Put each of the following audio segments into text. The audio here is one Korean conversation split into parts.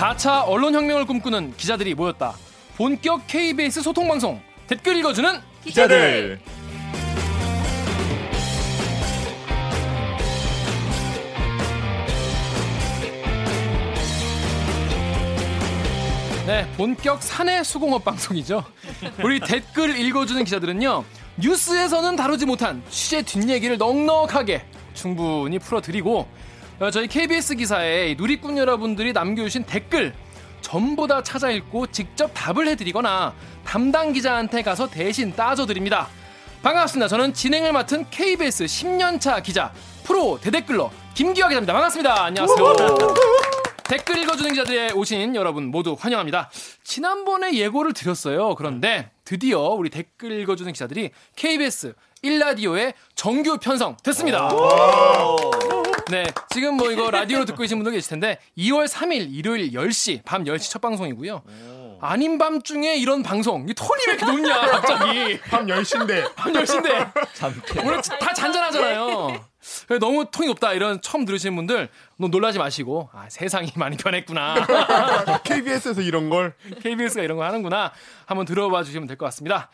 4차 언론혁명을 꿈꾸는 기자들이 모였다. 본격 KBS 소통방송 댓글 읽어주는 기자들. 네, 본격 사내 수공업 방송이죠. 우리 댓글 읽어주는 기자들은요, 뉴스에서는 다루지 못한 취재 뒷얘기를 넉넉하게 충분히 풀어드리고, 어, 저희 KBS 기사에 누리꾼 여러분들이 남겨주신 댓글, 전부 다 찾아 읽고 직접 답을 해드리거나 담당 기자한테 가서 대신 따져드립니다. 반갑습니다. 저는 진행을 맡은 KBS 10년차 기자, 프로 대댓글러 김기화 기자입니다. 반갑습니다. 안녕하세요. 댓글 읽어주는 기자들에 오신 여러분 모두 환영합니다. 지난번에 예고를 드렸어요. 그런데 드디어 우리 댓글 읽어주는 기자들이 KBS 1라디오에 정규 편성 됐습니다. 네, 지금 뭐 이거 라디오로 듣고 계신 분들 계실 텐데 2월 3일 일요일 10시 밤 10시 첫 방송이고요. 아닌 밤중에 이런 방송 이 톤이 왜 이렇게 높냐 갑자기 밤 10시인데. 밤 10시인데 오늘 다 잔잔하잖아요. 너무 톤이 높다 이런 처음 들으시는 분들 너무 놀라지 마시고 아, 세상이 많이 변했구나. KBS에서 이런 걸. KBS가 이런 거 하는구나. 한번 들어봐 주시면 될 것 같습니다.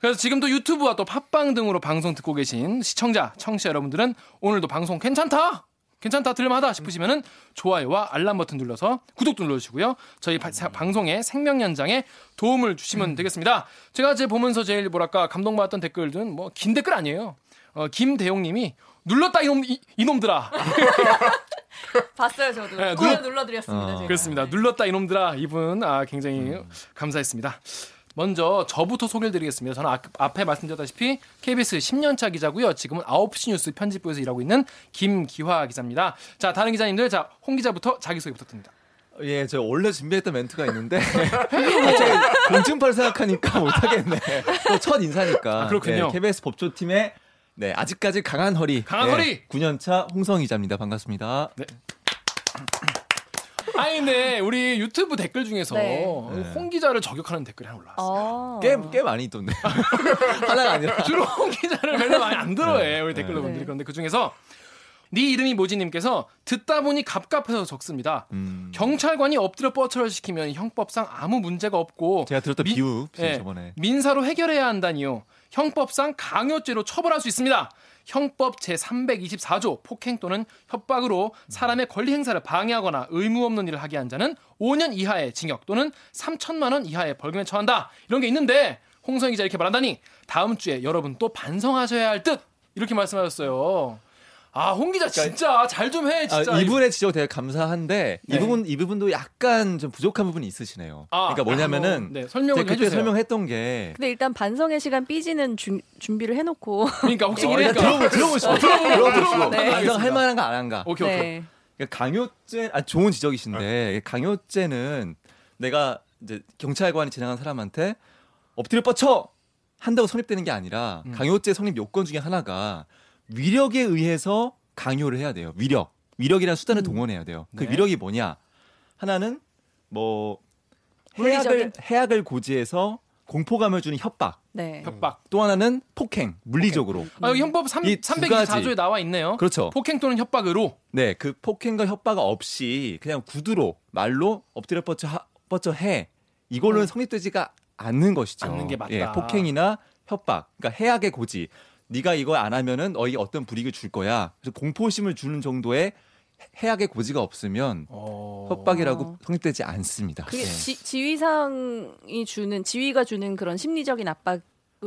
그래서 지금도 유튜브와 또 팟빵 등으로 방송 듣고 계신 시청자, 청취자 여러분들은 오늘도 방송 괜찮다! 괜찮다, 들을만하다 싶으시면은 좋아요와 알람 버튼 눌러서 구독도 눌러주시고요. 저희 바- 사- 방송의 생명 연장에 도움을 주시면 되겠습니다. 제가 제 보면서 제일 뭐랄까 감동받았던 댓글들은 뭐 긴 댓글 아니에요. 어, 김대용님이 눌렀다 이놈 이, 이놈들아. 봤어요 저도. 네, 네, 눌- 눌러드렸습니다. 제가. 그렇습니다. 눌렀다 이놈들아 이분 아 굉장히 감사했습니다. 먼저 저부터 소개를 드리겠습니다. 저는 아- 앞에 말씀드렸다시피 KBS 10년차 기자고요. 지금은 9시 뉴스 편집부에서 일하고 있는 김기화 기자입니다. 자, 다른 기자님들 자, 홍 기자부터 자기소개 부탁드립니다. 예, 저 원래 준비했던 멘트가 있는데 갑자기 공증팔 생각하니까 못하겠네. 또 첫 인사니까. 아, 그렇군요. 예, KBS 법조팀의 네 아직까지 강한 허리. 강한 예, 허리! 9년차 홍성 기자입니다. 반갑습니다. 아니 근데 우리 유튜브 댓글 중에서 네. 홍 기자를 저격하는 댓글이 하나 올라왔어요. 어. 꽤꽤 많이 있던데. 하나가 아니라. 주로 홍 기자를 별로 많이 안 들어해 우리 댓글러 분들이 네. 그런데 그 중에서 네 이름이 뭐지님께서 듣다 보니 갑갑해서 적습니다. 음, 경찰관이 엎드려 뻗쳐를 시키면 형법상 아무 문제가 없고 제가 들었던 미- 비유 예, 저번에. 민사로 해결해야 한다니요. 형법상 강요죄로 처벌할 수 있습니다. 형법 제324조 폭행 또는 협박으로 사람의 권리 행사를 방해하거나 의무 없는 일을 하게 한 자는 5년 이하의 징역 또는 3천만 원 이하의 벌금에 처한다. 이런 게 있는데 홍성희 기자 이렇게 말한다니 다음 주에 여러분 또 반성하셔야 할 듯 이렇게 말씀하셨어요. 아, 홍 기자 진짜 잘 좀 해, 진짜. 아, 이분의 지적 되게 감사한데 네. 이 부분 이 부분도 약간 좀 부족한 부분이 있으시네요. 아, 그러니까 뭐냐면은 한번, 네, 설명을 그때 해주세요. 설명했던 게 근데 일단 반성의 시간 삐지는 준, 준비를 해 놓고. 그러니까 혹시 어, 이러니까 일단 들어보, 들어보시고 들어보시고 네. 반성할 만한가 안 한가. 오케이, 오케이. 네. 그러니까 강요죄 아 좋은 지적이신데 강요죄는 내가 이제 경찰관이 지나간 사람한테 엎드려 뻗쳐 한다고 성립되는 게 아니라 음. 강요죄 성립 요건 중에 하나가 위력에 의해서 강요를 해야 돼요. 위력. 위력이라는 수단을 동원해야 돼요. 그 네. 위력이 뭐냐? 하나는 뭐 해악을. 해악을 고지해서 공포감을 주는 협박. 네. 협박. 또 하나는 폭행, 물리적으로. 아, 여기 형법 3, 이두 324조에 가지. 나와 있네요. 그렇죠. 폭행 또는 협박으로 네, 그 폭행과 협박 없이 그냥 구두로 말로 엎드려 뻗쳐 하, 뻗쳐 해 이걸로는 성립되지가 않는 것이죠. 않는 게 맞다. 예, 폭행이나 협박, 그러니까 해악의 고지. 네가 이거 안 하면은 너에게 어떤 불이익을 줄 거야. 그래서 공포심을 주는 정도의 해악의 고지가 없으면 어... 협박이라고 어. 성립되지 않습니다. 그게 예. 지, 지휘상이 주는 지휘가 주는 그런 심리적인 압박으로는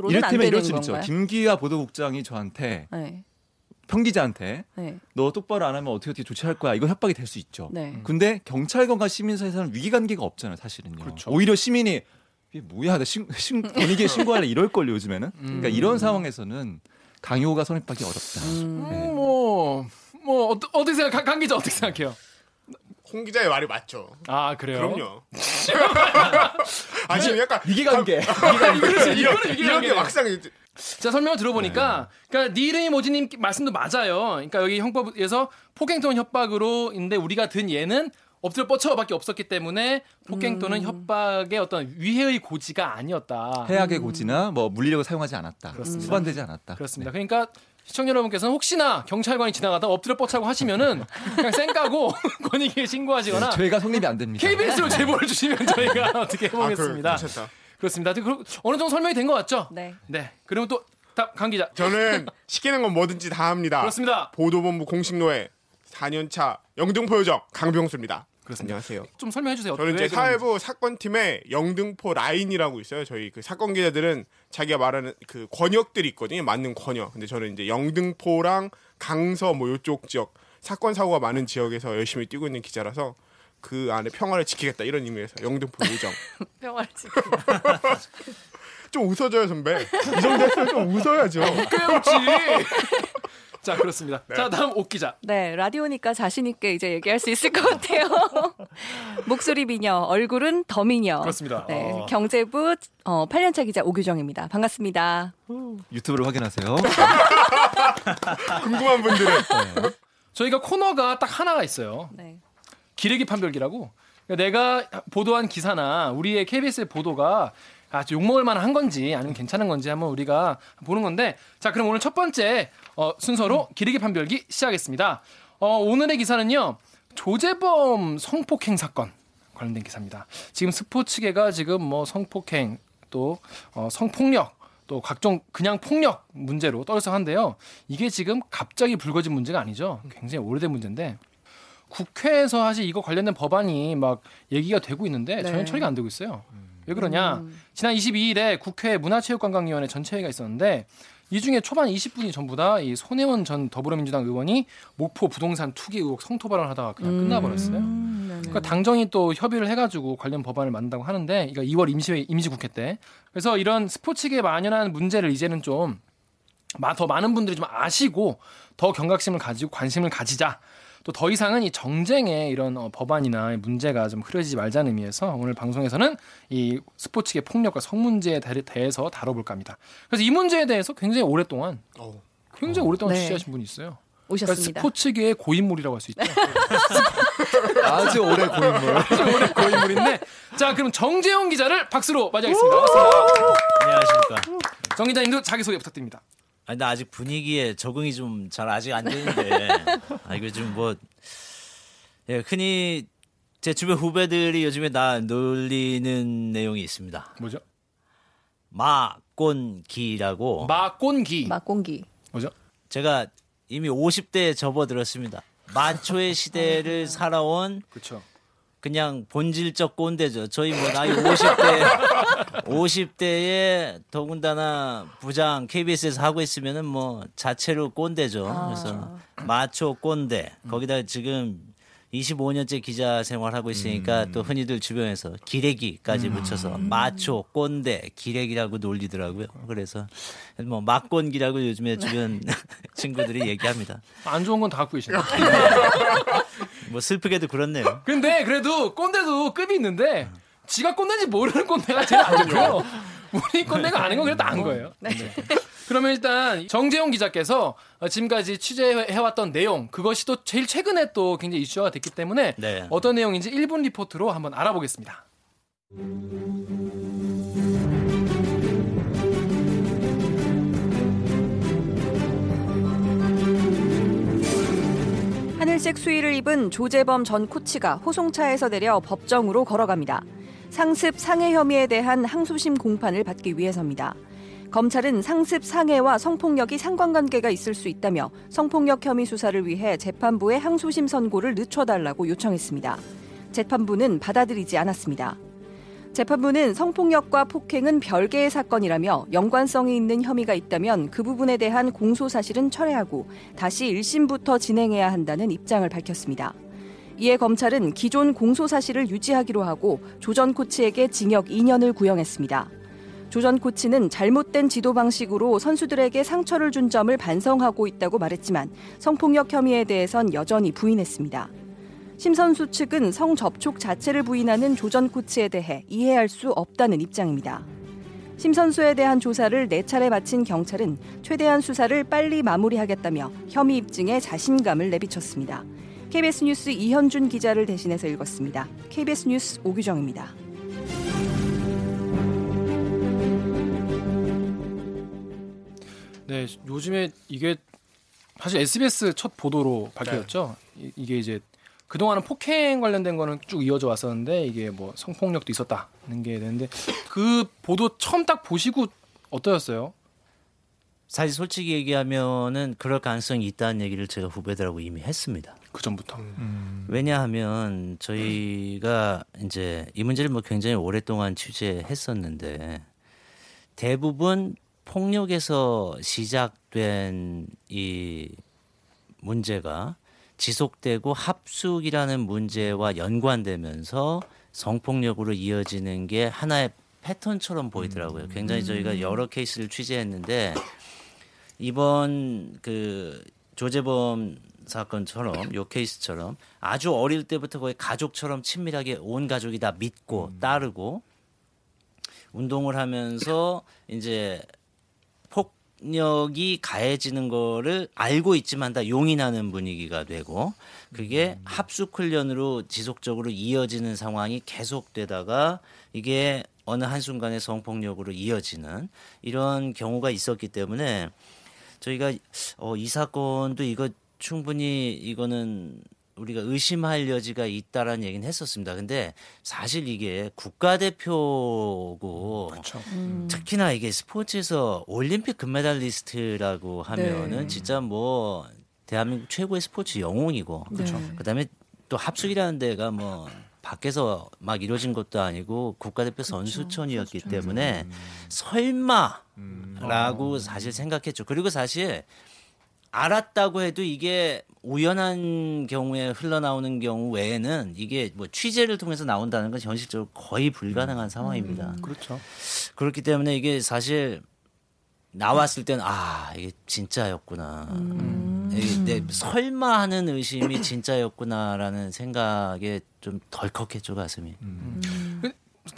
안 이를테면 되는 이럴 수 있죠. 건가요? 김기아 보도국장이 저한테 네. 평기자한테 네. 너 똑바로 안 하면 어떻게 어떻게 조치할 거야. 이거 협박이 될 수 있죠. 네. 근데 경찰관과 시민 사이에서는 위기관계가 없잖아요, 사실은요. 그렇죠. 오히려 시민이 이게 뭐야, 나 신, 신, 분위기에 신고할래 이럴 걸 요즘에는. 그러니까 이런 상황에서는 강요가 성립하기 어렵다. 음. 네. 음, 뭐, 뭐, 어떠, 어떻게 생각, 강, 강 기자 어떻게 생각해요? 홍 기자의 말이 맞죠. 아, 그래요? 그럼요. 아 지금 약간 위기관계. 그렇지, 이런 위기관계. 게 막상 이제 자, 설명을 들어보니까, 그러니까 네 이름이 뭐지님 말씀도 맞아요. 그러니까 여기 형법에서 폭행 또는 협박으로인데 우리가 든 예는 엎드려 뻗쳐밖에 없었기 때문에 폭행 또는 협박의 어떤 위해의 고지가 아니었다. 해악의 고지나 뭐 물리력을 사용하지 않았다. 그렇습니다. 수반되지 않았다. 그렇습니다. 네. 그러니까 시청자 여러분께서는 혹시나 경찰관이 지나가다 엎드려 뻗차고 하시면은 그냥 쌩 까고 권익위에 신고하시거나 죄가 성립이 안 됩니다. KBS로 제보를 주시면 저희가 어떻게 해보겠습니다. 아, 그. 그렇습니다. 그, 어느 정도 설명이 된 것 같죠? 네. 네. 그러면 또, 강 기자. 저는 시키는 건 뭐든지 다 합니다. 그렇습니다. 보도본부 공식 노예 4년차 영등포 요정 강병수입니다. 그렇습니다. 안녕하세요. 좀 설명해 주세요. 저는 왜 이제. 사회부 사건팀에 영등포 라인이라고 있어요. 저희 그 사건 기자들은 자기가 말하는 그 권역들이 있거든요. 맞는 권역. 근데 저는 이제 영등포랑 강서 뭐 요쪽 지역 사건 사고가 많은 지역에서 열심히 뛰고 있는 기자라서 그 안에 평화를 지키겠다 이런 의미에서 영등포 요정. 평화를 지키 좀 웃어줘요 선배. 이 정도 했으면 좀 웃어야죠. 꽤 웃지. 자, 그렇습니다. 자, 다음 옥 기자. 네, 라디오니까 자신 있게 이제 얘기할 수 있을 것 같아요. 목소리 미녀, 얼굴은 더 미녀. 그렇습니다. 네, 어. 경제부 어, 8년차 기자 오규정입니다. 반갑습니다. 유튜브를 확인하세요. 궁금한 분들은 저희가 코너가 딱 하나가 있어요. 네. 기레기 판별기라고. 그러니까 내가 보도한 기사나 우리의 KBS의 보도가 아, 좀 욕먹을 만한 건지 아니면 괜찮은 건지 한번 우리가 보는 건데 자, 그럼 오늘 첫 번째 어, 순서로 기레기 판별기 시작하겠습니다. 어, 오늘의 기사는요. 조재범 성폭행 사건 관련된 기사입니다. 지금 스포츠계가 지금 뭐 성폭행 또 어, 성폭력 또 각종 그냥 폭력 문제로 떠들썩한데요. 이게 지금 갑자기 불거진 문제가 아니죠. 굉장히 오래된 문제인데 국회에서 사실 이거 관련된 법안이 막 얘기가 되고 있는데 전혀 네. 처리가 안 되고 있어요. 왜 그러냐? 지난 22일에 국회 문화체육관광위원회 전체회가 있었는데 이 중에 초반 20분이 전부 다 이 손혜원 전 더불어민주당 의원이 목포 부동산 투기 의혹 성토 발언하다가 그냥 끝나버렸어요. 음. 그러니까 당정이 또 협의를 해가지고 관련 법안을 만든다고 하는데, 그러니까 2월 임시회 임시국회 때. 그래서 이런 스포츠계에 만연한 문제를 이제는 좀 더 많은 분들이 좀 아시고 더 경각심을 가지고 관심을 가지자. 또 더 이상은 이 정쟁의 이런 어, 법안이나 문제가 좀 흐려지지 말자는 의미에서 오늘 방송에서는 이 스포츠계 폭력과 성 문제에 대- 대해서 다뤄볼까 합니다. 그래서 이 문제에 대해서 굉장히 오랫동안 굉장히 오랫동안 네. 취재하신 분이 있어요. 그러니까 오셨습니다. 스포츠계의 고인물이라고 할 수 있죠. 아주 오래 고인물. 아주 오래 고인물인데 자 그럼 정재영 기자를 박수로 맞이하겠습니다. 안녕하십니까. 정 기자님도 자기 소개 부탁드립니다. 아니, 나 아직 분위기에 적응이 좀 잘 아직 안 되는데. 아, 이거 좀 뭐, 예, 흔히 제 주변 후배들이 요즘에 나 놀리는 내용이 있습니다. 뭐죠? 마꼰기라고. 마꼰기 막공기. 뭐죠? 제가 이미 50대에 접어들었습니다. 마초의 시대를 살아온 그렇죠. 그냥 본질적 꼰대죠. 저희 뭐 나이 50대 50대에 더군다나 부장 KBS에서 하고 있으면은 뭐 자체로 꼰대죠. 그래서 마초 꼰대. 거기다 지금 25년째 기자 생활하고 있으니까 또 흔히들 주변에서 기레기까지 붙여서 마초 꼰대 기레기라고 놀리더라고요. 그래서 뭐 막꼰기라고 요즘에 주변 친구들이 얘기합니다. 안 좋은 건 다 갖고 계시네. 뭐 슬프게도 그렇네요. 근데 그래도 꼰대도 급이 있는데 지가 꼰대인지 모르는 꼰대가 제일 안 좋고요. 우리 꼰대가 아닌 건 그래도 안 거예요. 네. 그러면 일단 정재용 기자께서 어, 지금까지 취재해왔던 내용 그것이 또 제일 최근에 또 굉장히 이슈가 됐기 때문에 네. 어떤 내용인지 1분 리포트로 한번 알아보겠습니다. 하늘색 수의를 입은 조재범 전 코치가 호송차에서 내려 법정으로 걸어갑니다. 상습 상해 혐의에 대한 항소심 공판을 받기 위해서입니다. 검찰은 상습 상해와 성폭력이 상관관계가 있을 수 있다며 성폭력 혐의 수사를 위해 재판부에 항소심 선고를 늦춰달라고 요청했습니다. 재판부는 받아들이지 않았습니다. 재판부는 성폭력과 폭행은 별개의 사건이라며 연관성이 있는 혐의가 있다면 그 부분에 대한 공소 사실은 철회하고 다시 1심부터 진행해야 한다는 입장을 밝혔습니다. 이에 검찰은 기존 공소 사실을 유지하기로 하고 조전 코치에게 징역 2년을 구형했습니다. 조 전 코치는 잘못된 지도 방식으로 선수들에게 상처를 준 점을 반성하고 있다고 말했지만 성폭력 혐의에 대해선 여전히 부인했습니다. 심 선수 측은 성 접촉 자체를 부인하는 조 전 코치에 대해 이해할 수 없다는 입장입니다. 심 선수에 대한 조사를 네 차례 마친 경찰은 최대한 수사를 빨리 마무리하겠다며 혐의 입증에 자신감을 내비쳤습니다. KBS 뉴스 이현준 기자를 대신해서 읽었습니다. KBS 뉴스 오규정입니다. 네, 요즘에 이게 사실 SBS 첫 보도로 밝혀졌죠. 이- 이게 이제 그동안은 폭행 관련된 거는 쭉 이어져 왔었는데 이게 뭐 성폭력도 있었다는 게 되는데 그 보도 처음 딱 보시고 어떠셨어요? 사실 솔직히 얘기하면은 그럴 가능성이 있다는 얘기를 제가 후배들하고 이미 했습니다. 그 전부터. 왜냐하면 저희가 이제 이 문제를 뭐 굉장히 오랫동안 취재했었는데 대부분 폭력에서 시작된 이 문제가 지속되고 합숙이라는 문제와 연관되면서 성폭력으로 이어지는 게 하나의 패턴처럼 보이더라고요. 굉장히 저희가 여러 케이스를 취재했는데 이번 그 조재범 사건처럼 요 케이스처럼 아주 어릴 때부터 거의 가족처럼 친밀하게 온 가족이 다 믿고 따르고 운동을 하면서 이제 폭력이 가해지는 거를 알고 있지만 다 용인하는 분위기가 되고 그게 합숙 훈련으로 지속적으로 이어지는 상황이 계속되다가 이게 어느 한순간에 성폭력으로 이어지는 이런 경우가 있었기 때문에 저희가 어, 이 사건도 이거 충분히 이거는 우리가 의심할 여지가 있다라는 얘기는 했었습니다. 근데 사실 이게 국가대표고 그렇죠. 특히나 이게 스포츠에서 올림픽 금메달리스트라고 하면은 네. 진짜 뭐 대한민국 최고의 스포츠 영웅이고 그렇죠. 그다음에 또 합숙이라는 데가 뭐 밖에서 막 이루어진 것도 아니고 국가대표 선수촌이었기 때문에 설마라고 사실 생각했죠. 그리고 사실 알았다고 해도 이게 우연한 경우에 흘러나오는 경우 외에는 이게 뭐 취재를 통해서 나온다는 건 현실적으로 거의 불가능한 상황입니다. 그렇죠. 그렇기 때문에 이게 사실 나왔을 때는 아 이게 진짜였구나. 이게 내 설마 하는 의심이 진짜였구나라는 생각에 좀 덜컥했죠 가슴이.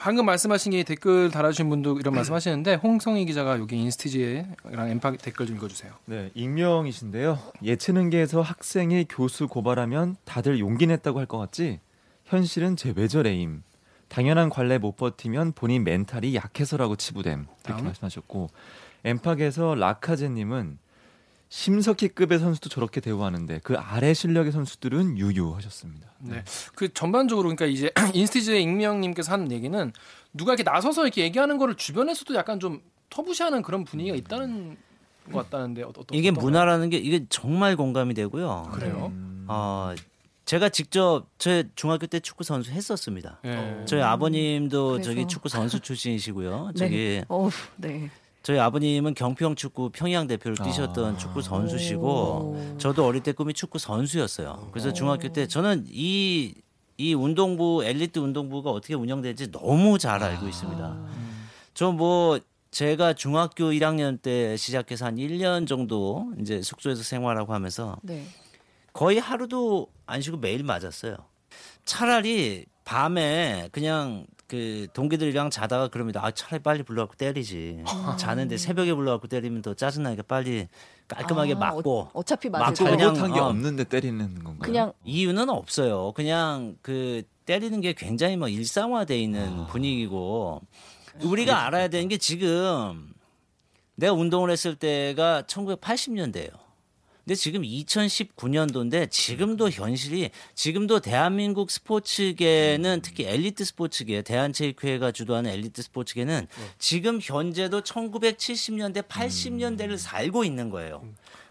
방금 말씀하신 게 댓글 달아주신 분도 이런 말씀하시는데 홍성희 기자가 여기 인스티지에랑 엠파 댓글 좀 읽어주세요. 네, 익명이신데요. 예체능계에서 학생이 교수 고발하면 다들 용기 냈다고 할 것 같지? 현실은 제 외절에임. 당연한 관례 못 버티면 본인 멘탈이 약해서라고 치부됨. 이렇게 다음. 말씀하셨고 엠팍에서 라카제님은 심석희급의 선수도 저렇게 대우하는데 그 아래 실력의 선수들은 유유하셨습니다. 네. 그 전반적으로 그러니까 이제 인스티지의 익명님께서 하는 얘기는 누가 이렇게 나서서 이렇게 얘기하는 거를 주변에서도 약간 좀 터부시하는 그런 분위기가 있다는 것 같다는데 어, 어, 이게 어떤가요? 문화라는 게 이게 정말 공감이 되고요. 그래요. 어, 제가 직접 제 중학교 때 축구 선수 했었습니다. 네. 저희 아버님도 그래서. 저기 축구 선수 출신이시고요. 네. 저기 어우, 네. 저희 아버님은 경평 축구 평양 대표를 뛰셨던 축구 선수시고 저도 어릴 때 꿈이 축구 선수였어요. 그래서 중학교 때 저는 이 이 운동부 엘리트 운동부가 어떻게 운영되는지 너무 잘 알고 있습니다. 저뭐 제가 중학교 1학년 때 시작해서 한 1년 정도 이제 숙소에서 생활하고 하면서 네. 거의 하루도 안 쉬고 매일 맞았어요. 차라리 밤에 그냥 그 동기들이랑 자다가 그럽니다. 아 차라리 빨리 불러갖고 때리지. 자는데 새벽에 불러갖고 때리면 더 짜증나니까 빨리 깔끔하게 아, 맞고. 어, 어차피 맞을 맞고. 그냥, 잘못한 게 어. 없는데 때리는 건가요? 그냥 이유는 없어요. 그냥 그 때리는 게 굉장히 뭐 일상화돼 있는 분위기고 우리가 알아야 되는 게 지금 내가 운동을 했을 때가 1980년대예요. 근데 지금 2019년도인데 지금도 현실이 지금도 대한민국 스포츠계는 특히 엘리트 스포츠계 대한체육회가 주도하는 엘리트 스포츠계는 지금 현재도 1970년대 80년대를 살고 있는 거예요.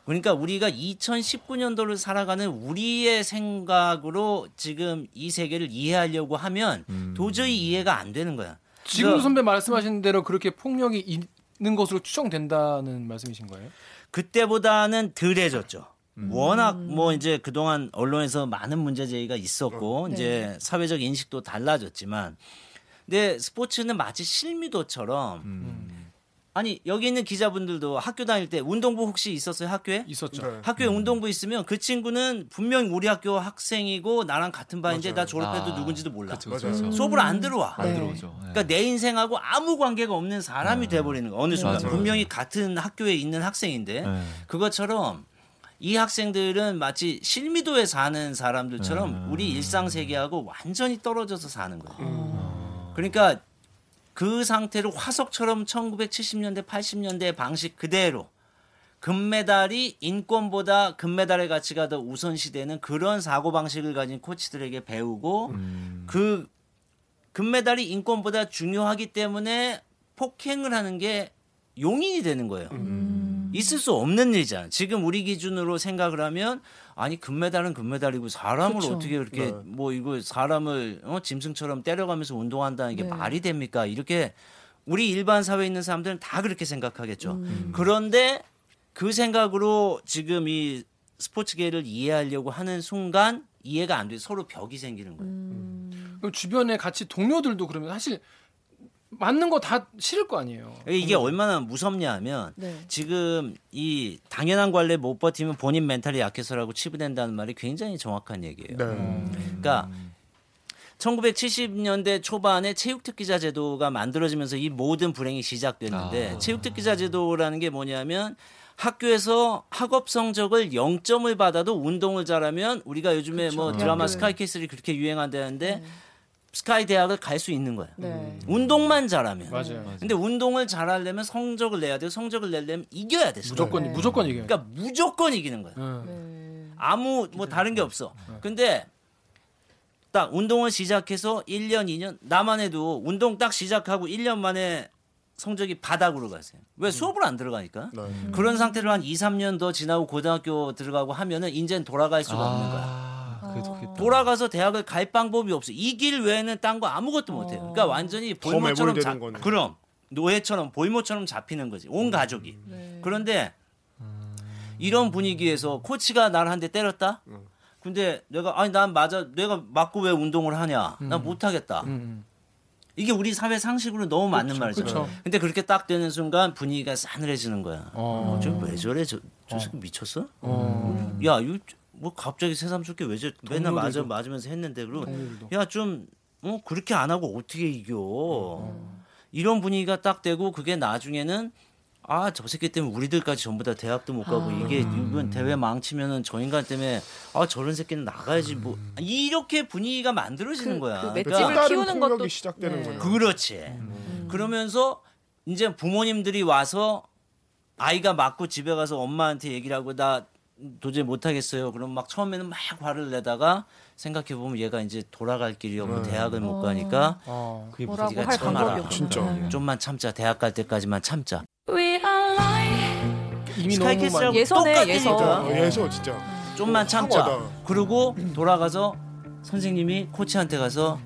그러니까 우리가 2019년도를 살아가는 우리의 생각으로 지금 이 세계를 이해하려고 하면 도저히 이해가 안 되는 거야. 지금 선배 말씀하신 대로 그렇게 폭력이 있는 것으로 추정된다는 말씀이신 거예요? 그때보다는 덜해졌죠. 워낙 뭐 이제 그동안 언론에서 많은 문제 제기가 있었고 네. 이제 사회적 인식도 달라졌지만. 근데 스포츠는 마치 실미도처럼 아니 여기 있는 기자분들도 학교 다닐 때 운동부 혹시 있었어요 학교에? 있었죠. 네. 학교에 운동부 있으면 그 친구는 분명 우리 학교 학생이고 나랑 같은 반인데 나 졸업해도 아, 누군지도 몰라. 그쵸, 그쵸, 맞아요. 그쵸. 수업을 안 들어와. 안 네. 들어오죠. 네. 그러니까 내 인생하고 아무 관계가 없는 사람이 돼버리는 거 어느 순간 맞아요. 분명히 같은 학교에 있는 학생인데 네. 그것처럼 이 학생들은 마치 실미도에 사는 사람들처럼 우리 일상 세계하고 완전히 떨어져서 사는 거예요. 그러니까 그 상태로 화석처럼 1970년대 80년대 방식 그대로 금메달이 인권보다 금메달의 가치가 더 우선시되는 그런 사고 방식을 가진 코치들에게 배우고 그 금메달이 인권보다 중요하기 때문에 폭행을 하는 게 용인이 되는 거예요. 있을 수 없는 일이잖아. 지금 우리 기준으로 생각을 하면 아니 금메달은 금메달이고 사람을 그쵸. 어떻게 그렇게 네. 뭐 이거 사람을 어, 짐승처럼 때려가면서 운동한다는 게 네. 말이 됩니까? 이렇게 우리 일반 사회에 있는 사람들은 다 그렇게 생각하겠죠. 그런데 그 생각으로 지금 이 스포츠계를 이해하려고 하는 순간 이해가 안 돼. 서로 벽이 생기는 거예요. 그럼 주변에 같이 동료들도 그러면 사실 맞는 거 다 싫을 거 아니에요. 이게 얼마나 무섭냐 하면 네. 지금 이 당연한 관례 못 버티면 본인 멘탈이 약해서라고 치부된다는 말이 굉장히 정확한 얘기예요. 네. 그러니까 1970년대 초반에 체육특기자 제도가 만들어지면서 이 모든 불행이 시작됐는데 아. 체육특기자 제도라는 게 뭐냐면 학교에서 학업 성적을 0점을 받아도 운동을 잘하면 우리가 요즘에 뭐 드라마 네. 스카이 캐슬이 그렇게 유행한다는데 스카이 대학을 갈 수 있는 거야. 네. 운동만 잘하면. 맞아요. 근데 운동을 잘하려면 성적을 내야 돼요. 성적을 내려면 이겨야 돼. 무조건 네. 무조건 이겨요. 그러니까 무조건 이기는 거야. 응. 네. 아무 뭐 다른 게 없어. 근데 딱 운동을 시작해서 1년, 2년 나만 해도 운동 딱 시작하고 1년 만에 성적이 바닥으로 가세요. 왜 수업을 안 들어가니까? 네. 그런 상태로 한 2, 3년 더 지나고 고등학교 들어가고 하면은 이제는 돌아갈 수가 없는 거야. 아, 그게 좋겠다. 돌아가서 대학을 갈 방법이 없어. 이 길 외에는 딴 거 아무것도 못 해요. 그러니까 완전히 볼모처럼 매몰되는 잡 거네. 그럼 노예처럼 볼모처럼 잡히는 거지. 온 가족이. 네. 그런데 이런 분위기에서 코치가 나를 한 대 때렸다. 근데 내가 아니 난 맞아 내가 맞고 왜 운동을 하냐? 난못 하겠다. 음. 이게 우리 사회 상식으로 너무 맞는 말이죠. 그쵸. 근데 그렇게 딱 되는 순간 분위기가 싸늘해지는 거야. 어. 어, 저왜 저래? 저, 저 새끼 미쳤어? 어. 야, 이거 뭐 갑자기 새삼스럽게 왜 저 맨날 맞아. 맞으면서 했는데 그리고 동료들도. 야좀 어, 그렇게 안 하고 어떻게 이겨? 이런 분위기가 딱 되고 그게 나중에는 아 저 새끼 때문에 우리들까지 전부 다 대학도 못 가고 이게 이번 대회 망치면은 저 인간 때문에 아 저런 새끼는 나가야지 뭐 이렇게 분위기가 만들어지는 거야. 그 그러니까 맷집을 다른 키우는 것도 시작되는 네. 거죠. 그렇지. 그러면서 이제 부모님들이 와서 아이가 맞고 집에 가서 엄마한테 얘기를 하고 나 도저히 못하겠어요. 그럼 막 처음에는 막 화를 내다가 생각해 보면 얘가 이제 돌아갈 길이 없고 대학을 못 가니까 어. 그게 뭐라고 네가 할 참아라. 진짜. 좀만 참자. 대학 갈 때까지만 참자. 이미 스카이 너무. 예선. 어, 예서 진짜. 좀만 참자. 그리고 돌아가서 선생님이 코치한테 가서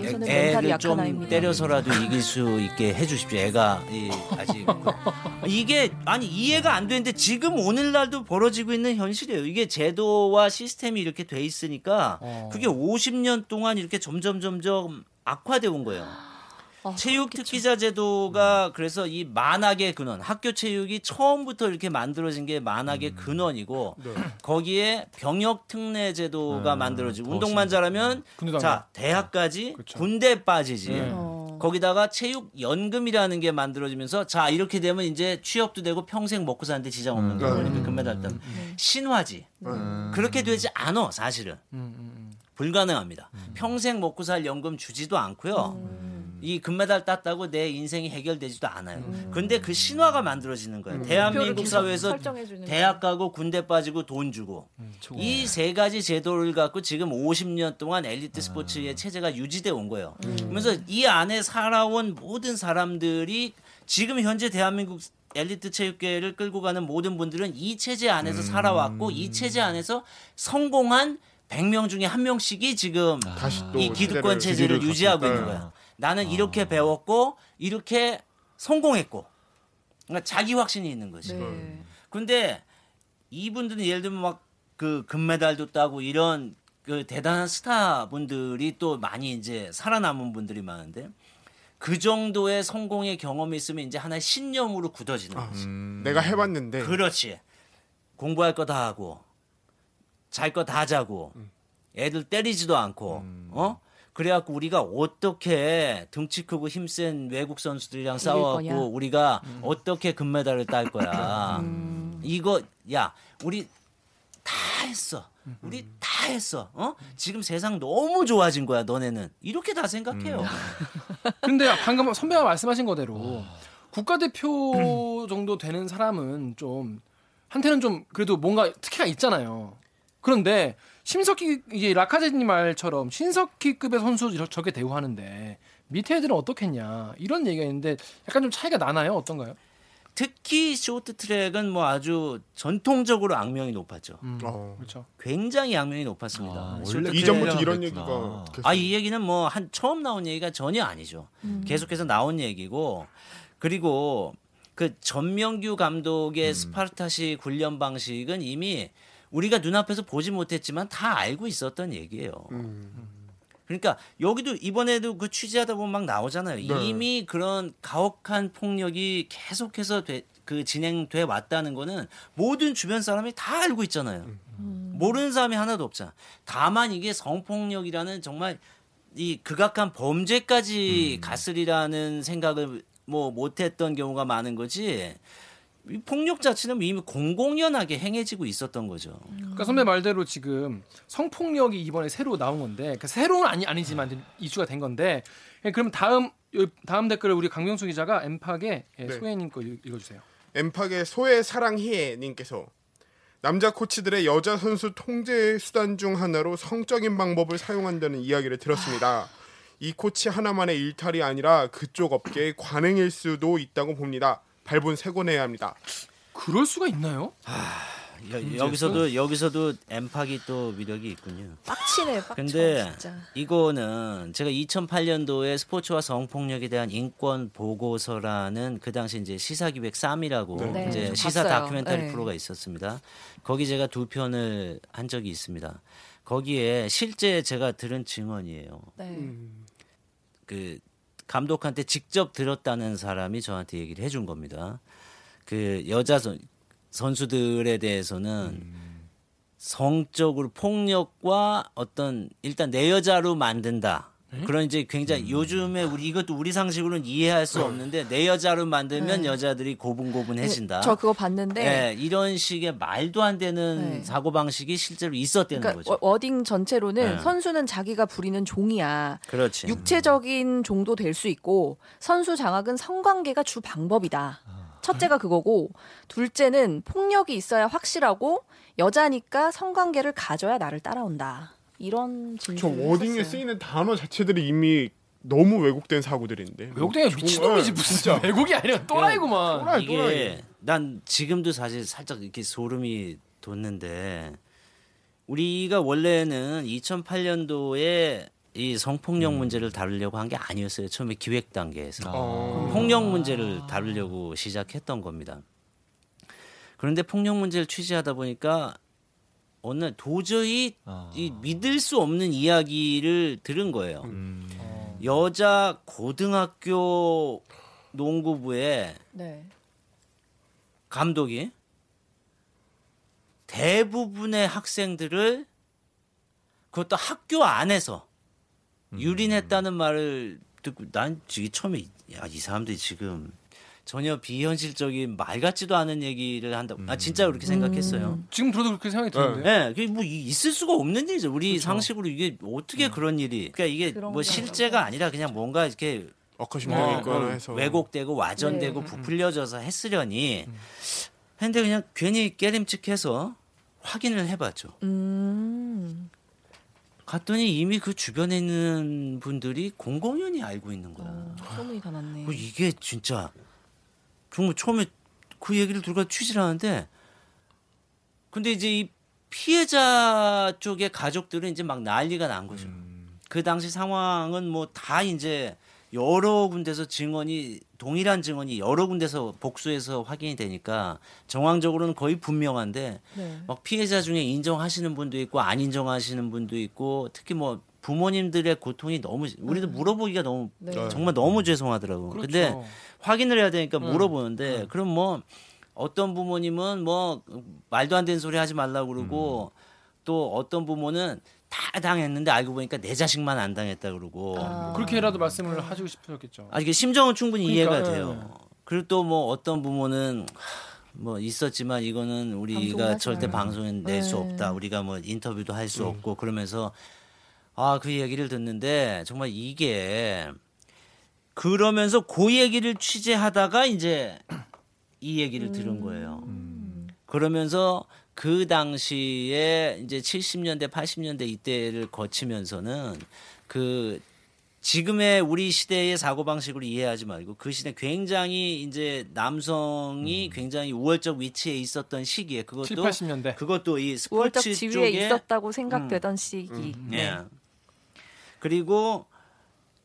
예선은 애- 멘탈이 애를 좀 아이입니다. 때려서라도 이길 수 있게 해주십시오. 애가 이, 아직 이게 아니 이해가 안 되는데 지금 오늘날도 벌어지고 있는 현실이에요. 이게 제도와 시스템이 이렇게 돼 있으니까 어. 그게 50년 동안 이렇게 점점 점점 악화돼 온 거예요. 아, 체육 그렇겠죠. 특기자 제도가 그래서 이 만악의 근원, 학교 체육이 처음부터 이렇게 만들어진 게 만악의 근원이고 네. 거기에 병역 특례 제도가 아, 만들어지고 더 운동만 잘하면 군대 자 대학까지 그쵸. 군대 빠지지. 네. 어. 거기다가 체육 연금이라는 게 만들어지면서 자 이렇게 되면 이제 취업도 되고 평생 먹고 사는데 지장 없는 거예요. 음. 올림픽 금메달 따면 신화지. 음. 그렇게 되지 않아 사실은 음, 음, 불가능합니다. 평생 먹고 살 연금 주지도 않고요. 음. 이 금메달 땄다고 내 인생이 해결되지도 않아요. 근데 그 신화가 만들어지는 거예요. 목표를 대한민국 사회에서 대학 가고 군대 빠지고 돈 주고 이세 가지 제도를 갖고 지금 50년 동안 엘리트 스포츠의 체제가 유지돼 온 거예요. 그러면서 이 안에 살아온 모든 사람들이 지금 현재 대한민국 엘리트 체육계를 끌고 가는 모든 분들은 이 체제 안에서 살아왔고 이 체제 안에서 성공한 100명 중에 한 명씩이 지금 또이 기득권 체제를 유지하고 있는. 거야. 나는 이렇게 배웠고 이렇게 성공했고 그러니까 자기 확신이 있는 거지. 네. 근데 이분들은 예를 들면 막 그 금메달도 따고 이런 그 대단한 스타 분들이 또 많이 이제 살아남은 분들이 많은데 그 정도의 성공의 경험이 있으면 이제 하나의 신념으로 굳어지는 아, 거지. 내가 해봤는데 그렇지. 공부할 거 다 하고 잘 거 다 자고 음. 애들 때리지도 않고 어 그래갖고 우리가 어떻게 등치 크고 힘센 외국 선수들이랑 싸워갖고 거냐? 우리가 음. 어떻게 금메달을 딸 거야 이거 야 우리 다 했어 음. 우리 다 했어 어 지금 세상 너무 좋아진 거야 너네는 이렇게 다 생각해요 음. 근데 방금 선배가 말씀하신 거대로 국가대표 정도 되는 사람은 좀 한테는 좀 그래도 뭔가 특혜가 있잖아요. 그런데 심석희 이제 라카제님 말처럼 신석희급의 선수 저- 저게 대우하는데 밑에 애들은 어떻겠냐 이런 얘기가 있는데 약간 좀 차이가 나나요? 어떤가요? 특히 쇼트트랙은 뭐 아주 전통적으로 악명이 높았죠. 음, 어. 그렇죠. 굉장히 악명이 높았습니다. 아, 원래 이전부터 이런 그랬구나. 얘기가 아, 이 얘기는 뭐 한 처음 나온 얘기가 전혀 아니죠. 계속해서 나온 얘기고 그리고 그 전명규 감독의 스파르타식 훈련 방식은 이미 우리가 눈앞에서 보지 못했지만 다 알고 있었던 얘기예요. 그러니까 여기도 이번에도 그 취재하다 보면 막 나오잖아요. 네. 이미 그런 가혹한 폭력이 계속해서 돼- 그 진행돼 왔다는 거는 모든 주변 사람이 다 알고 있잖아요. 모르는 사람이 하나도 없잖아. 다만 이게 성폭력이라는 정말 이 극악한 범죄까지 갔으리라는 생각을 뭐 못했던 경우가 많은 거지. 이 폭력 자체는 이미 공공연하게 행해지고 있었던 거죠. 그러니까 선배 말대로 지금 성폭력이 이번에 새로 나온 건데 그 새로운 아니 아니지만 이제 이슈가 된 건데 예, 그럼 다음 요- 다음 댓글을 우리 강명수 기자가 엠팍의 예, 네. 소혜님 거 읽- 읽어주세요. 엠팍의 소의 사랑해 님께서 남자 코치들의 여자 선수 통제 수단 중 하나로 성적인 방법을 사용한다는 이야기를 들었습니다. 이 코치 하나만의 일탈이 아니라 그쪽 업계의 관행일 수도 있다고 봅니다. 발본 세곤해야 합니다. 그럴 수가 있나요? 여, 여기서도 여기서도 엠팍이 또 위력이 있군요. 빡치네, 빡쳐. 근데 진짜. 이거는 제가 2008년도에 스포츠와 성폭력에 대한 인권 보고서라는 그 당시 이제 시사 기획 3이라고 네, 이제 좀 시사 봤어요. 다큐멘터리 네. 프로가 있었습니다. 거기 제가 두 편을 한 적이 있습니다. 거기에 실제 제가 들은 증언이에요. 네. 그 감독한테 직접 들었다는 사람이 저한테 얘기를 해준 겁니다. 그 여자 선, 선수들에 대해서는 성적으로 폭력과 어떤 일단 내 여자로 만든다. 그런 이제 굉장히 요즘에 우리 이것도 우리 상식으로는 이해할 수 없는데 내 여자로 만들면 네. 여자들이 고분고분해진다. 저 그거 봤는데 네, 이런 식의 말도 안 되는 네. 사고 방식이 실제로 있었다는 그러니까 거죠. 워- 워딩 전체로는 네. 선수는 자기가 부리는 종이야. 그렇지. 육체적인 종도 될 수 있고 선수 장악은 성관계가 주 방법이다. 첫째가 그거고 둘째는 폭력이 있어야 확실하고 여자니까 성관계를 가져야 나를 따라온다. 이런 저 진술을 워딩에 했었어요. 쓰이는 단어 자체들이 이미 너무 왜곡된 사고들인데. 외국대가 미친놈이지 네, 무슨 진짜. 외국이 아니라 또라이구만. 또라이, 이게 또라이. 난 지금도 사실 살짝 이렇게 소름이 돋는데 우리가 원래는 2008년도에 이 성폭력 문제를 다루려고 한 게 아니었어요. 처음에 기획 단계에서 어. 폭력 문제를 다루려고 시작했던 겁니다. 그런데 폭력 문제를 취재하다 보니까 어느 날 도저히 아. 이 믿을 수 없는 이야기를 들은 거예요. 음. 여자 고등학교 농구부에 네. 감독이 대부분의 학생들을 그것도 학교 안에서 유린했다는 말을 듣고 난 지금 처음에 야 이 사람들이 지금 전혀 비현실적인 말 같지도 않은 얘기를 한다. 아 진짜 그렇게 생각했어요. 지금 들어도 그렇게 생각이 드는데. 예, 그게 뭐 이- 있을 수가 없는 일이죠. 우리 상식으로 이게 어떻게 그런 일이? 그러니까 이게 뭐 거. 실제가 아니라 그냥 뭔가 이렇게 어커심명이 어, 있거나 어, 해서 왜곡되고 와전되고 네. 부풀려져서 했으려니 근데 그냥 괜히 깨림칙해서 확인을 해봤죠. 음. 갔더니 이미 그 주변에 있는 분들이 공공연히 알고 있는 거야. 어, 소문이 다 났네. 뭐 이게 진짜 정말 처음에 그 얘기를 들어가 취재를 하는데 근데 이제 이 피해자 쪽의 가족들은 이제 막 난리가 난 거죠. 그 당시 상황은 뭐 다 이제 여러 군데서 증언이 동일한 증언이 여러 군데서 복수해서 확인이 되니까 정황적으로는 거의 분명한데 네. 막 피해자 중에 인정하시는 분도 있고 안 인정하시는 분도 있고 특히 뭐 부모님들의 고통이 너무 우리도 물어보기가 너무 네. 정말 너무 죄송하더라고. 그렇죠. 근데 확인을 해야 되니까 음. 물어보는데 그럼 뭐 어떤 부모님은 뭐 말도 안 되는 소리 하지 말라고 그러고 또 어떤 부모는 다 당했는데 알고 보니까 내 자식만 안 당했다 그러고 아. 그렇게라도 말씀을 하시고 싶으셨겠죠. 아 이게 심정은 충분히 그러니까, 이해가 예. 돼요. 그리고 또 뭐 어떤 부모는 하, 뭐 있었지만 이거는 우리가 절대. 방송에 낼수 네. 없다. 우리가 뭐 인터뷰도 할 음. 수 없고 그러면서 아 그 얘기를 듣는데 정말 이게 그러면서 그 얘기를 취재하다가 이제 이 얘기를 들은 거예요. 그러면서 그 당시에 이제 70년대, 80년대 이때를 거치면서는 그 지금의 우리 시대의 사고 방식으로 이해하지 말고 그 시대 굉장히 이제 남성이 굉장히 우월적 위치에 있었던 시기에 그것도 7, 80년대. 그것도 이 우월적 스포츠 지위에 쪽에 있었다고 생각되던 시기. 예. 그리고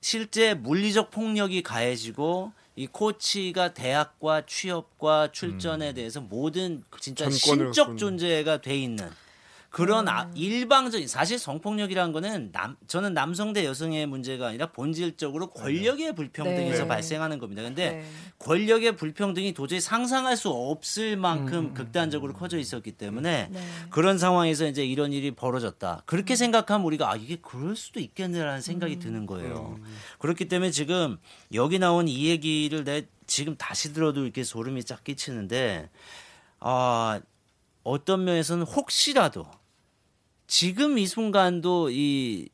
실제 물리적 폭력이 가해지고 이 코치가 대학과 취업과 출전에 대해서 모든 진짜 신적. 존재가 돼 있는 그런 아, 일방적인 사실 성폭력이라는 거는 남 저는 남성 대 여성의 문제가 아니라 본질적으로 권력의 불평등에서 네. 발생하는 겁니다. 근데 네. 권력의 불평등이 도저히 상상할 수 없을 만큼 극단적으로 커져 있었기 때문에 네. 그런 상황에서 이제 이런 일이 벌어졌다. 그렇게 생각하면 우리가 아 이게 그럴 수도 있겠네라는 생각이 드는 거예요. 그렇기 때문에 지금 여기 나온 이 얘기를 내 지금 다시 들어도 이렇게 소름이 쫙 끼치는데 아 어떤 면에서는 혹시라도 지금 이 순간도 이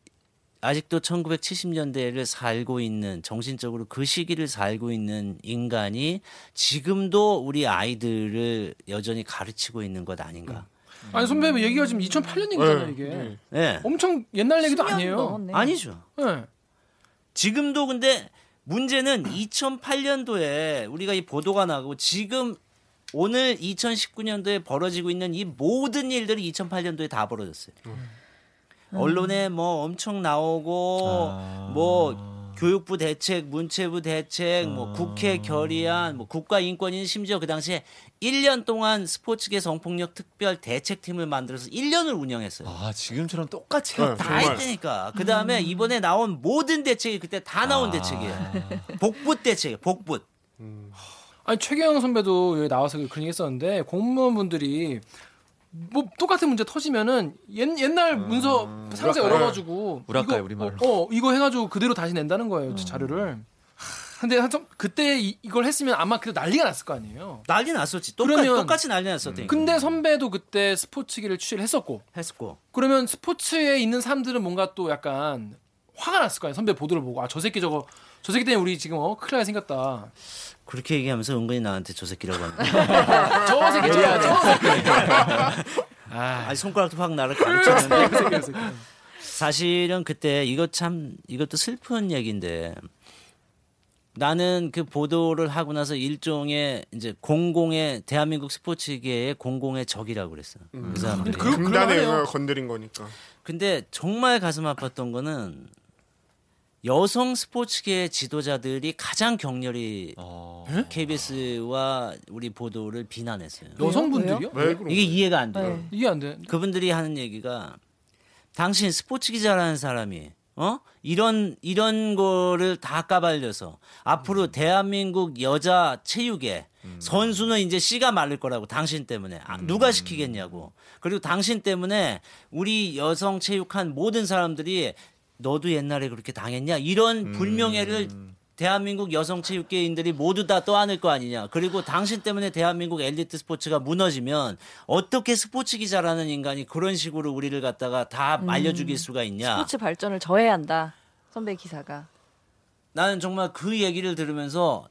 아직도 1970년대를 살고 있는 정신적으로 그 시기를 살고 있는 인간이 지금도 우리 아이들을 여전히 가르치고 있는 것 아닌가? 아니 선배 뭐 얘기가 지금 2008년 얘기잖아요 이게. 네. 예. 엄청 옛날 얘기도 10년 아니에요. 넘었네. 아니죠. 네. 지금도 근데 문제는 2008년도에 우리가 이 보도가 나고 지금 오늘 2019년도에 벌어지고 있는 이 모든 일들이 2008년도에 다 벌어졌어요. 언론에 뭐 엄청 나오고 아. 뭐 교육부 대책, 문체부 대책, 뭐 국회 결의안, 뭐 국가인권위는 심지어 그 당시에 1년 동안 스포츠계 성폭력 특별 대책팀을 만들어서 1년을 운영했어요. 아 지금처럼 똑같이 네, 다 정말. 했다니까. 그 다음에 이번에 나온 모든 대책이 그때 다 나온 대책이에요. 복붙 대책이에요. 복붙. 아니 최경영 선배도 여기 나와서 그런 얘기 했었는데 공무원분들이 뭐 똑같은 문제 터지면은 옛, 옛날 문서 상세 우라카이. 열어가지고 우라카이, 이거, 우리말로. 어, 어, 이거 해가지고 그대로 다시 낸다는 거예요 저 자료를. 하, 근데 한참 그때 이, 이걸 했으면 아마 그래도 난리가 났을 거 아니에요. 난리 났었지. 똑같이, 그러면- 똑같이 난리 났었대. 근데 선배도 그때 스포츠기를 취재를 했었고 했었고. 그러면 스포츠에 있는 사람들은 뭔가 또 약간 화가 났을 거예요 선배 보도를 보고 아 저 새끼 저거 저 새끼 때문에 우리 지금 어 큰일 날 생겼다. 그렇게 얘기하면서 은근히 나한테 저 새끼라고 하는데. 저 새끼 저, 저 새끼. 아, 아니, 손가락도 확 나를 가르쳤는데. 그 그. 사실은 그때 이거 참 이것도 슬픈 얘기인데 나는 그 보도를 하고 나서 일종의 이제 공공의 대한민국 스포츠계의 공공의 적이라고 그랬어요. 그 사람들이. 그- 금단에 그러네요. 건드린 거니까. 근데 정말 가슴 아팠던 거는 여성 스포츠계 지도자들이 가장 격렬히 어. KBS와 우리 보도를 비난했어요. 여성분들이요? 이게 이해가 안 돼요. 네. 이게 안 돼. 그분들이 하는 얘기가 당신 스포츠 기자라는 사람이 어 이런 이런 거를 다 까발려서 앞으로 대한민국 여자 체육에 선수는 이제 씨가 마를 거라고 당신 때문에 아, 누가 시키겠냐고 그리고 당신 때문에 우리 여성 체육한 모든 사람들이 너도 옛날에 그렇게 당했냐 이런 불명예를 대한민국 여성 체육계인들이 모두 다 떠안을 거 아니냐. 그리고 당신 때문에 대한민국 엘리트 스포츠가 무너지면 어떻게 스포츠 기자라는 인간이 그런 식으로 우리를 갖다가 다 말려 죽일 수가 있냐. 스포츠 발전을 저해한다. 선배 기사가. 나는 정말 그 얘기를 들으면서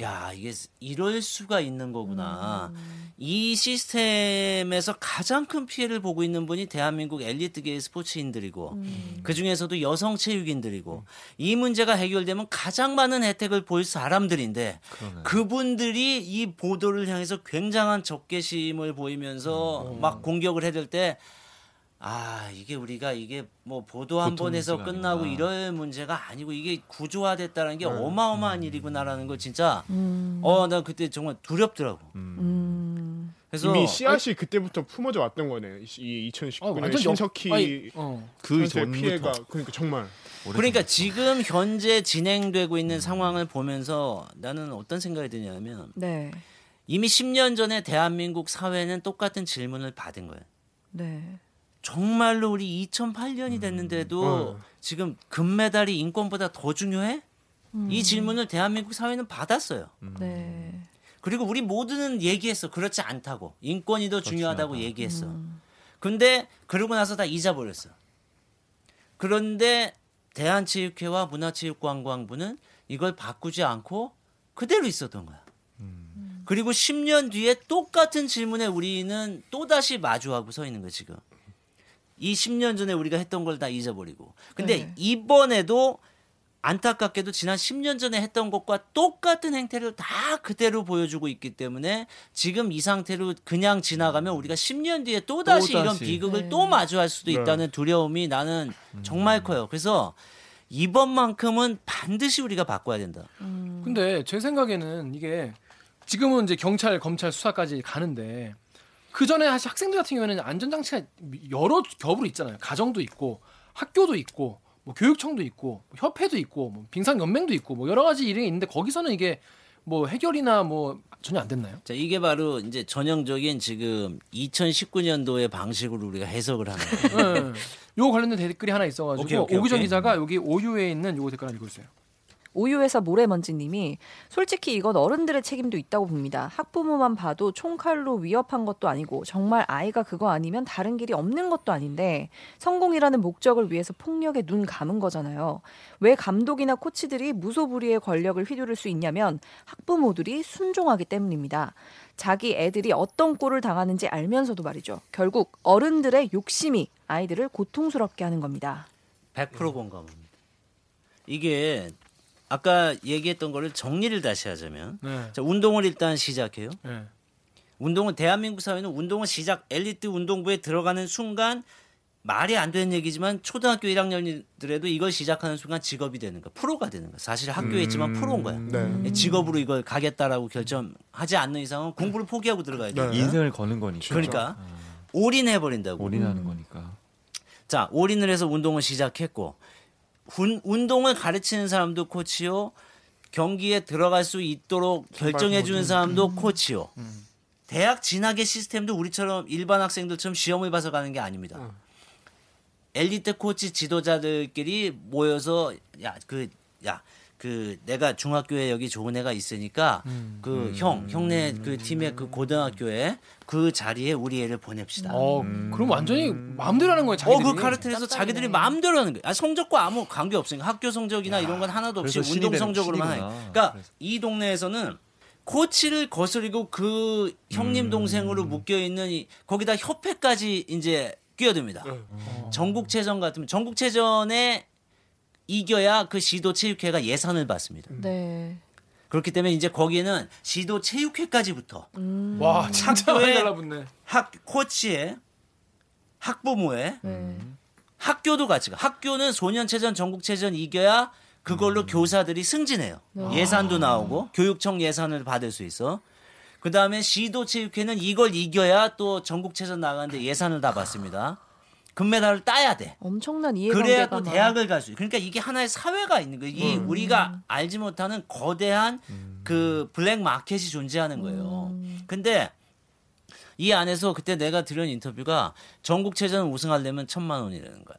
야 이게 이럴 수가 있는 거구나. 이 시스템에서 가장 큰 피해를 보고 있는 분이 대한민국 엘리트계의 스포츠인들이고 그 중에서도 여성 체육인들이고 이 문제가 해결되면 가장 많은 혜택을 볼 사람들인데 그분들이 이 보도를 향해서 굉장한 적개심을 보이면서 막 공격을 해댈 때 아 이게 우리가 이게 뭐 보도 한 번 해서 끝나고 아니구나. 이럴 문제가 아니고 이게 구조화됐다는 게 어마어마한 일이구나라는 걸 진짜 어나 그때 정말 두렵더라고. 음. 그래서 이미 씨앗이 그때부터 품어져 왔던 거네요. 이- 이 아, 2019년 완전 역- 신석희 아니, 어. 그 피해가 그러니까 정말 그러니까 지금 현재 진행되고 있는 상황을 보면서 나는 어떤 생각이 드냐면 네. 이미 10년 전에 대한민국 사회는 똑같은 질문을 받은 거예요. 네. 정말로 우리 2008년이 됐는데도 어. 지금 금메달이 인권보다 더 중요해? 이 질문을 대한민국 사회는 받았어요. 네. 그리고 우리 모두는 얘기했어. 그렇지 않다고. 인권이 더 중요하다고 중요하다. 얘기했어. 근데 그러고 나서 다 잊어버렸어. 그런데 대한체육회와 문화체육관광부는 이걸 바꾸지 않고 그대로 있었던 거야. 그리고 10년 뒤에 똑같은 질문에 우리는 또다시 마주하고 서 있는 거야, 지금. 이 10년 전에 우리가 했던 걸 다 잊어버리고. 근데 네. 이번에도 안타깝게도 지난 10년 전에 했던 것과 똑같은 행태를 다 그대로 보여주고 있기 때문에 지금 이 상태로 그냥 지나가면 우리가 10년 뒤에 또다시, 이런 또다시. 비극을 네. 또 마주할 수도 네. 있다는 두려움이 나는 정말 커요. 그래서 이번만큼은 반드시 우리가 바꿔야 된다. 근데 제 생각에는 이게 지금은 이제 경찰, 검찰 수사까지 가는데 그 전에 사실 학생들 같은 경우에는 안전장치가 여러 겹으로 있잖아요. 가정도 있고 학교도 있고 뭐 교육청도 있고 뭐 협회도 있고 뭐 빙상연맹도 있고 뭐 여러 가지 일이 있는데 거기서는 이게 뭐 해결이나 뭐 전혀 안 됐나요? 자, 이게 바로 이제 전형적인 지금 2019년도의 방식으로 우리가 해석을 하는 거예요. 네. 요 관련된 댓글이 하나 있어가지고 오기정. 기자가 여기 오유에 있는 요 댓글 하나 읽어주세요. 오유회사 모래먼지님이 솔직히 이건 어른들의 책임도 있다고 봅니다. 학부모만 봐도 총칼로 위협한 것도 아니고 정말 아이가 그거 아니면 다른 길이 없는 것도 아닌데 성공이라는 목적을 위해서 폭력에 눈 감은 거잖아요. 왜 감독이나 코치들이 무소불위의 권력을 휘두를 수 있냐면 학부모들이 순종하기 때문입니다. 자기 애들이 어떤 꼴을 당하는지 알면서도 말이죠. 결국 어른들의 욕심이 아이들을 고통스럽게 하는 겁니다. 100% 공감합니다. 이게 아까 얘기했던 거를 정리를 다시 하자면 네. 자, 운동을 일단 시작해요. 네. 운동은 대한민국 사회는 운동을 시작 엘리트 운동부에 들어가는 순간 말이 안 되는 얘기지만 초등학교 1학년들에도 이걸 시작하는 순간 직업이 되는 거야. 프로가 되는 거야. 사실 학교에 있지만 프로인 거야. 네. 직업으로 이걸 가겠다라고 결정하지 않는 이상은 공부를 포기하고 들어가야 돼. 네. 인생을 거는 거니까. 그러니까 올인해 버린다고. 올인하는 거니까. 자, 올인을 해서 운동을 시작했고 운, 운동을 가르치는 사람도 코치요. 경기에 들어갈 수 있도록 결정해 주는 사람도 코치요. 대학 진학의 시스템도 우리처럼 일반 학생들처럼 시험을 봐서 가는 게 아닙니다. 엘리트 코치 지도자들끼리 모여서 야 그 야 그 내가 중학교에 여기 좋은 애가 있으니까 그형 형네 그 팀의 그 고등학교에 그 자리에 우리 애를 보냅시다. 어, 그럼 완전히 마음대로 하는 거예요. 어, 자기들이. 그 카르텔에서 자기들이 마음대로 하는 거예요. 아, 성적과 아무 관계 없으니까 학교 성적이나 이런 건 하나도 없이 운동 되는- 성적으로만. 하니까. 그러니까 그래서. 이 동네에서는 코치를 거스리고 그 음. 형님 동생으로 묶여 있는 이, 거기다 협회까지 이제 끼어듭니다. 전국체전 같으면 전국체전에 이겨야 그 시도 체육회가 예산을 받습니다. 네. 그렇기 때문에 이제 거기에는 시도 체육회까지부터 와, 진짜 많이 달라붙네. 학 코치의 학부모의 네. 학교도 같이 가. 학교는 소년체전, 전국체전 이겨야 그걸로 교사들이 승진해요. 예산도 나오고 교육청 예산을 받을 수 있어. 그 다음에 시도 체육회는 이걸 이겨야 또 전국체전 나가는데 예산을 다 받습니다. 금메달을 따야 돼. 엄청난 그래야 이해관계가 또 막- 대학을 갈 수 있어요. 그러니까 이게 하나의 사회가 있는 거예요. 이 우리가 알지 못하는 거대한 그 블랙 마켓이 존재하는 거예요. 근데 이 안에서 그때 내가 들은 인터뷰가 전국체전 우승하려면 천만 원이라는 거야.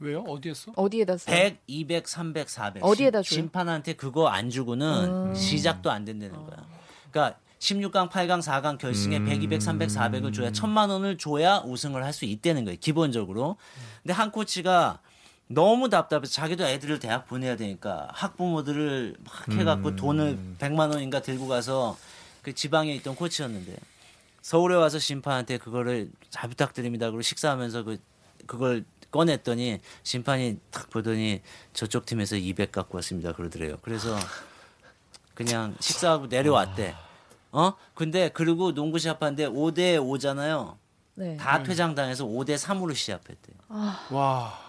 왜요? 어디였어? 어디에다 써? 100, 200, 300, 400. 어디에다 심- 줘요? 심판한테 그거 안 주고는 시작도 안 된다는 거야. 그러니까 16강, 8강, 4강 결승에 100, 200, 300, 400을 줘야 천만 원을 줘야 우승을 할 수 있다는 거예요. 기본적으로. 근데 한 코치가 너무 답답해서 자기도 애들을 대학 보내야 되니까 학부모들을 막 해갖고 돈을 100만 원인가 들고 가서 그 지방에 있던 코치였는데 서울에 와서 심판한테 그거를 잘 부탁드립니다. 그리고 식사하면서 그 그걸 꺼냈더니 심판이 딱 보더니 저쪽 팀에서 200 갖고 왔습니다. 그러더래요. 그래서 그냥 식사하고 내려왔대. 어? 근데 그리고 농구 시합하는데 5대 5잖아요. 네. 다 퇴장당해서 5대 3으로 시합했대. 와.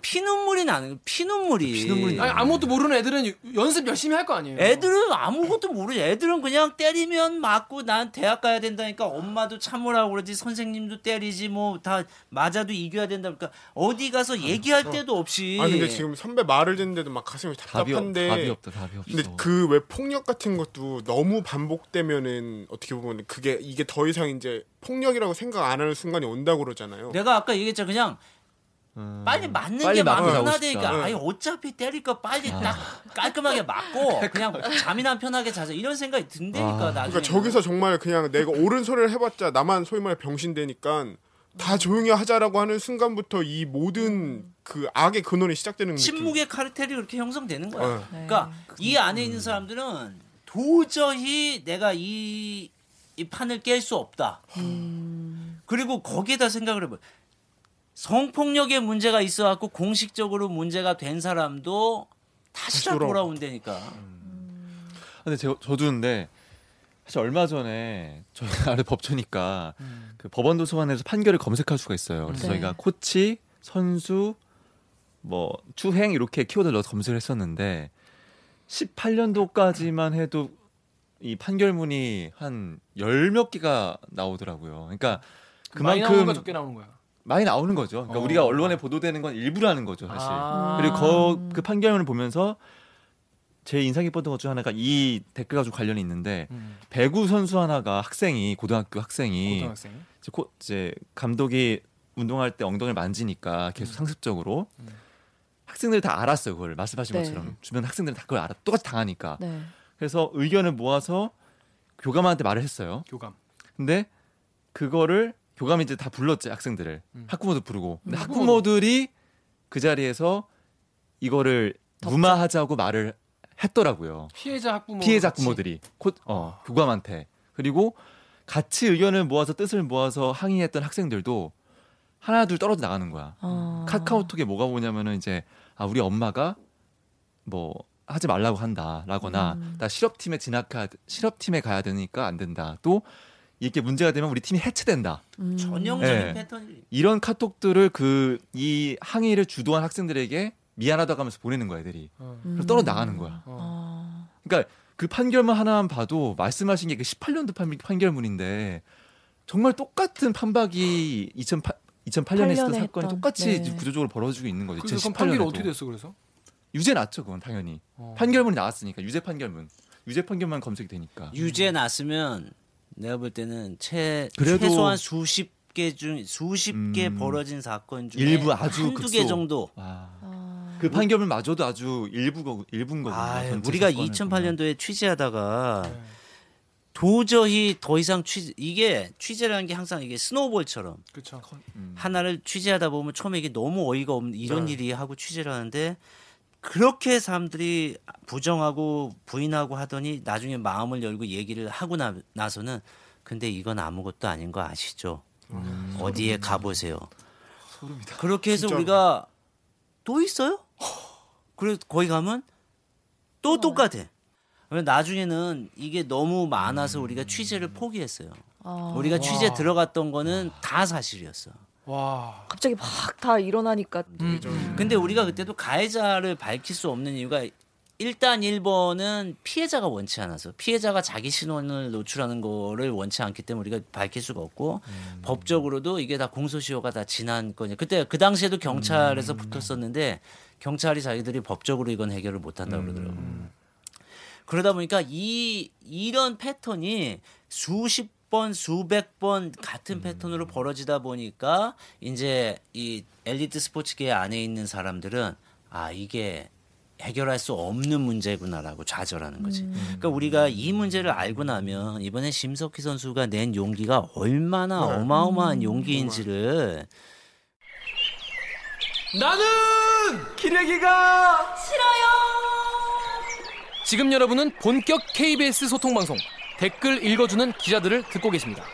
피눈물이 나는. 피눈물이. 피눈물이 아니, 아무것도 모르는 애들은 유- 연습 열심히 할 거 아니에요. 애들은 아무것도 모르지. 애들은 그냥 때리면 맞고 난 대학 가야 된다니까 엄마도 참으라고 그러지 선생님도 때리지 뭐 다 맞아도 이겨야 된다. 그러니까 어디 가서 얘기할 데도 없이. 아 근데 지금 선배 말을 듣는데도 막 가슴이 답이, 없, 답답한데 답이 없다. 답이 없어. 근데 그 왜 폭력 같은 것도 너무 반복되면은 어떻게 보면 그게 이게 더 이상 이제 폭력이라고 생각 안 하는 순간이 온다고 그러잖아요. 내가 아까 얘기했잖아. 그냥 음. 빨리 맞는 빨리 게. 싶다. 아니 어차피 때릴 거 빨리 딱 깔끔하게 맞고 그냥 잠이나 편하게 자자 이런 생각이 든다니까 아. 나중에. 그러니까 저기서 정말 그냥 내가 옳은 소리를 해봤자 나만 소위 말해 병신 되니까 다 조용히 하자라고 하는 순간부터 이 모든 그 악의 근원이 시작되는 느낌. 침묵의 카르텔이 그렇게 형성되는 거야. 어. 네. 그러니까 이 안에 있는 사람들은 도저히 내가 이, 이 판을 깰 수 없다. 그리고 거기에다 생각을 해봐. 성폭력에 문제가 있어갖고 공식적으로 문제가 된 사람도 다시 다 돌아온다니까. 근데 제, 저도 근데 사실 얼마 전에 저희 아래 법조니까 그 법원 도서관에서 판결을 검색할 수가 있어요. 그래서 네. 저희가 코치, 선수, 뭐 추행 이렇게 키워드 넣어서 검색을 했었는데 18년도까지만 해도 이 판결문이 한 열 몇 개가 나오더라고요. 그러니까 많이 나오는 그만큼 거 적게 나오는 거야. 많이 나오는 거죠. 그러니까 어. 우리가 언론에 보도되는 건 일부라는 거죠, 사실. 아. 그리고 거, 그 판결문을 보면서 제 인상 깊었던 것 중 하나가 이 댓글 가지고 관련이 있는데 음. 배구 선수 하나가 학생이 고등학교 학생이 고등학생. 이제, 코, 이제 감독이 운동할 때 엉덩이를 만지니까 계속 상습적으로 음. 학생들이 다 알았어요 그걸 말씀하신 네. 것처럼 주변 학생들은 다 그걸 알아 똑같이 당하니까 네. 그래서 의견을 모아서 교감한테 말을 했어요 교감. 근데 그거를 교감이 이제 다 불렀지 학생들을 음. 학부모도 부르고 근데 음. 학부모들이 그 자리에서 이거를 무마하자고 말을 했더라고요 피해자 학부모. 피해자. 학부모들이 코, 어, 교감한테 그리고 같이 의견을 모아서 뜻을 모아서 항의했던 학생들도 하나 둘 떨어져 나가는 거야. 어. 카카오톡에 뭐가 오냐면은 이제 아 우리 엄마가 뭐 하지 말라고 한다라거나 음. 나 실업팀에 진학하 실업팀에 가야 되니까 안 된다. 또 이게 문제가 되면 우리 팀이 해체된다. 음. 전형적인 네. 패턴이. 이런 카톡들을 그 이 항의를 주도한 학생들에게 미안하다고 하면서 보내는 거야, 애들이. 어. 음. 그래서 떨어져 나가는 거야. 어. 어. 그러니까 그 판결문 하나만 봐도 말씀하신 게 그 18년도 판, 판결문인데 정말 똑같은 판박이 2008, 2008년에 있었던 8년에 사건이 했던, 똑같이 네. 구조적으로 벌어지고 있는 거죠. 그래서 그럼 2018년에도. 판결이 어떻게 됐어 그래서? 유죄 났죠, 그건 당연히. 어. 판결문이 나왔으니까 유죄 판결문. 유죄 판결만 검색이 되니까. 유죄 났으면 내가 볼 때는 최, 그래도- 최소한 수십 개 중 수십 개 음. 벌어진 사건 중에 일부 아주 한두 개 극소. 정도. 와. 아. 그 판결문마저도 아주 일부거 일부인 거거든요. 아, 우리가 사건을 2008년도에 취재하다가 네. 도저히 더 이상 취재 이게 취재라는 게 항상 이게 스노우볼처럼 그렇죠. 음. 하나를 취재하다 보면 처음에 이게 너무 어이가 없는 이런 네. 일이 하고 취재를 하는데 그렇게 사람들이 부정하고 부인하고 하더니 나중에 마음을 열고 얘기를 하고 나, 나서는 근데 이건 아무것도 아닌 거 아시죠? 음. 어디에 가보세요. 소름이다. 그렇게 해서 진짜로. 우리가 또 있어요? 그래서 거기 가면 또 똑같아. 그래서 나중에는 이게 너무 많아서 우리가 취재를 포기했어요. 아. 우리가 취재 와. 들어갔던 거는 다 사실이었어. 와. 갑자기 막 다 일어나니까 음. 근데 우리가 그때도 가해자를 밝힐 수 없는 이유가 일단 1번은 피해자가 원치 않아서 피해자가 자기 신원을 노출하는 거를 원치 않기 때문에 우리가 밝힐 수가 없고 법적으로도 이게 다 공소시효가 다 지난 거냐. 그때 그 당시에도 경찰에서 붙었었는데 경찰이 자기들이 법적으로 이건 해결을 못 한다고 그러더라고. 요 그러다 보니까 이 이런 패턴이 수십 번 수백 번 같은 패턴으로 벌어지다 보니까 이제 이 엘리트 스포츠계 안에 있는 사람들은 아 이게 해결할 수 없는 문제구나라고 좌절하는 거지. 그러니까 우리가 이 문제를 알고 나면 이번에 심석희 선수가 낸 용기가 얼마나 어마어마한 용기인지를 나는 기레기가 싫어요. 지금 여러분은 본격 KBS 소통 방송 댓글 읽어주는 기자들을 듣고 계십니다.